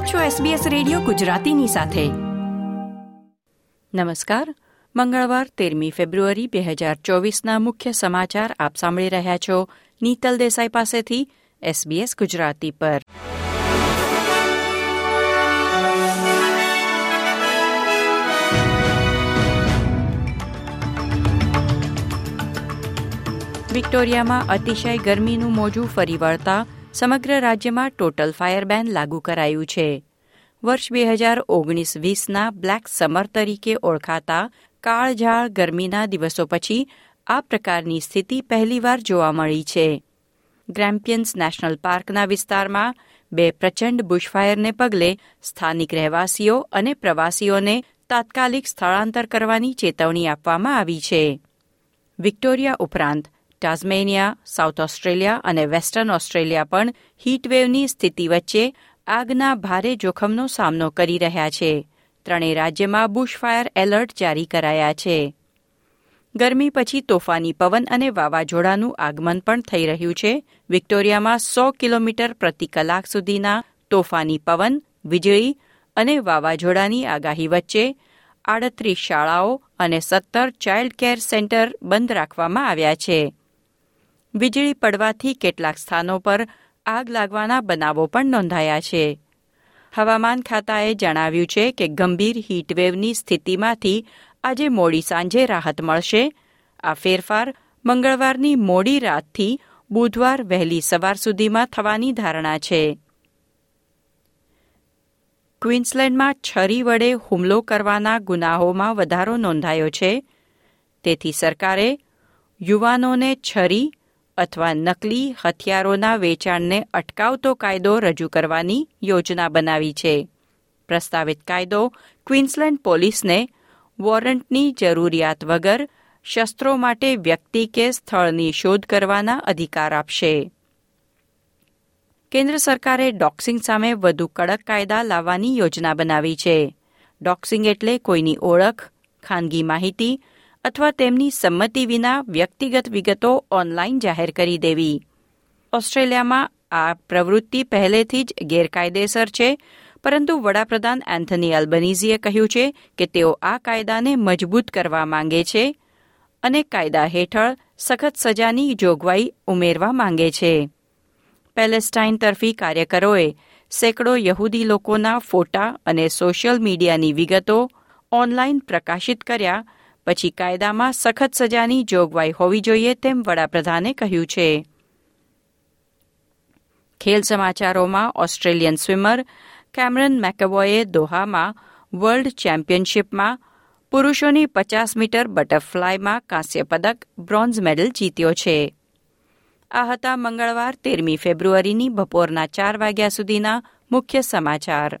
આપ છો SBS radio ગુજરાતીની સાથે. નમસ્કાર. મંગળવાર તેરમી ફેબ્રુઆરી બે હજાર ચોવીસના મુખ્ય સમાચાર આપ સાંભળી રહ્યા છો. નીતલ દેસાઈ પાસેથી SBS ગુજરાતી પર. વિક્ટોરિયામાં અતિશય ગરમીનું મોજું ફરી વળતા સમગ્ર રાજ્યમાં ટોટલ ફાયર બેન લાગુ કરાયું છે. વર્ષ બે હજાર ઓગણીસ વીસના બ્લેક સમર તરીકે ઓળખાતા કાળઝાળ ગરમીના દિવસો પછી આ પ્રકારની સ્થિતિ પહેલીવાર જોવા મળી છે. ગ્રેમ્પિયન્સ નેશનલ પાર્કના વિસ્તારમાં બે પ્રચંડ બુશફાયરને પગલે સ્થાનિક રહેવાસીઓ અને પ્રવાસીઓને તાત્કાલિક સ્થળાંતર કરવાની ચેતવણી આપવામાં આવી છે. વિક્ટોરિયા ઉપરાંત ટાઝમેનિયા સાઉથ ઓસ્ટ્રેલિયા અને વેસ્ટર્ન ઓસ્ટ્રેલિયા પણ હીટવેવની સ્થિતિ વચ્ચે આગના ભારે જોખમનો સામનો કરી રહ્યા છે. ત્રણેય રાજ્યમાં બુશફાયર એલર્ટ જારી કરાયા છે. ગરમી પછી તોફાની પવન અને વાવાઝોડાનું આગમન પણ થઈ રહ્યું છે. વિક્ટોરિયામાં સો કિલોમીટર પ્રતિ કલાક સુધીના તોફાની પવન, વીજળી અને વાવાઝોડાની આગાહી વચ્ચે આડત્રીસ શાળાઓ અને સત્તર ચાઇલ્ડ કેર સેન્ટર બંધ રાખવામાં આવ્યા છે. વીજળી પડવાથી કેટલાક સ્થાનો પર આગ લાગવાના બનાવો પણ નોંધાયા છે. હવામાન ખાતાએ જણાવ્યું છે કે ગંભીર હીટવેવની સ્થિતિમાંથી આજે મોડી સાંજે રાહત મળશે. આ ફેરફાર મંગળવારની મોડી રાતથી બુધવાર વહેલી સવાર સુધીમાં થવાની ધારણા છે. ક્વિન્સલેન્ડમાં છરી વડે હુમલો કરવાના ગુનાહોમાં વધારો નોંધાયો છે. તેથી સરકારે યુવાનોને છરી અથવા નકલી હથિયારોના વેચાણને અટકાવતો કાયદો રજૂ કરવાની યોજના બનાવી છે. પ્રસ્તાવિત કાયદો ક્વીન્સલેન્ડ પોલીસને વોરંટની જરૂરિયાત વગર શસ્ત્રો માટે વ્યક્તિ કે સ્થળની શોધ કરવાના અધિકાર આપશે. કેન્દ્ર સરકારે ડોક્સિંગ સામે વધુ કડક કાયદા લાવવાની યોજના બનાવી છે. ડોક્સિંગ એટલે કોઈની ઓળખ, ખાનગી માહિતી અથવા તેમની સંમતિ વિના વ્યક્તિગત વિગતો ઓનલાઈન જાહેર કરી દેવી. ઓસ્ટ્રેલિયામાં આ પ્રવૃત્તિ પહેલેથી જ ગેરકાયદેસર છે, પરંતુ વડાપ્રધાન એન્થની અલ્બનીઝીએ કહ્યું છે કે તેઓ આ કાયદાને મજબૂત કરવા માંગે છે અને કાયદા હેઠળ સખત સજાની જોગવાઈ ઉમેરવા માંગે છે. પેલેસ્ટાઇન તરફી કાર્યકરોએ સેંકડો યહૂદી લોકોના ફોટા અને સોશિયલ મીડિયાની વિગતો ઓનલાઈન પ્રકાશિત કર્યા પછી કાયદામાં સખત સજાની જોગવાઈ હોવી જોઈએ તેમ વડાપ્રધાને કહ્યું છે. ખેલ સમાચારોમાં ઓસ્ટ્રેલિયન સ્વિમર કેમરન મેકેવોએ દોહામાં વર્લ્ડ ચેમ્પિયનશીપમાં પુરુષોની પચાસ મીટર બટરફ્લાયમાં કાંસ્ય પદક, બ્રોન્ઝ મેડલ જીત્યો છે. આ હતા મંગળવાર તેરમી ફેબ્રુઆરીની બપોરના ચાર વાગ્યા સુધીના મુખ્ય સમાચાર.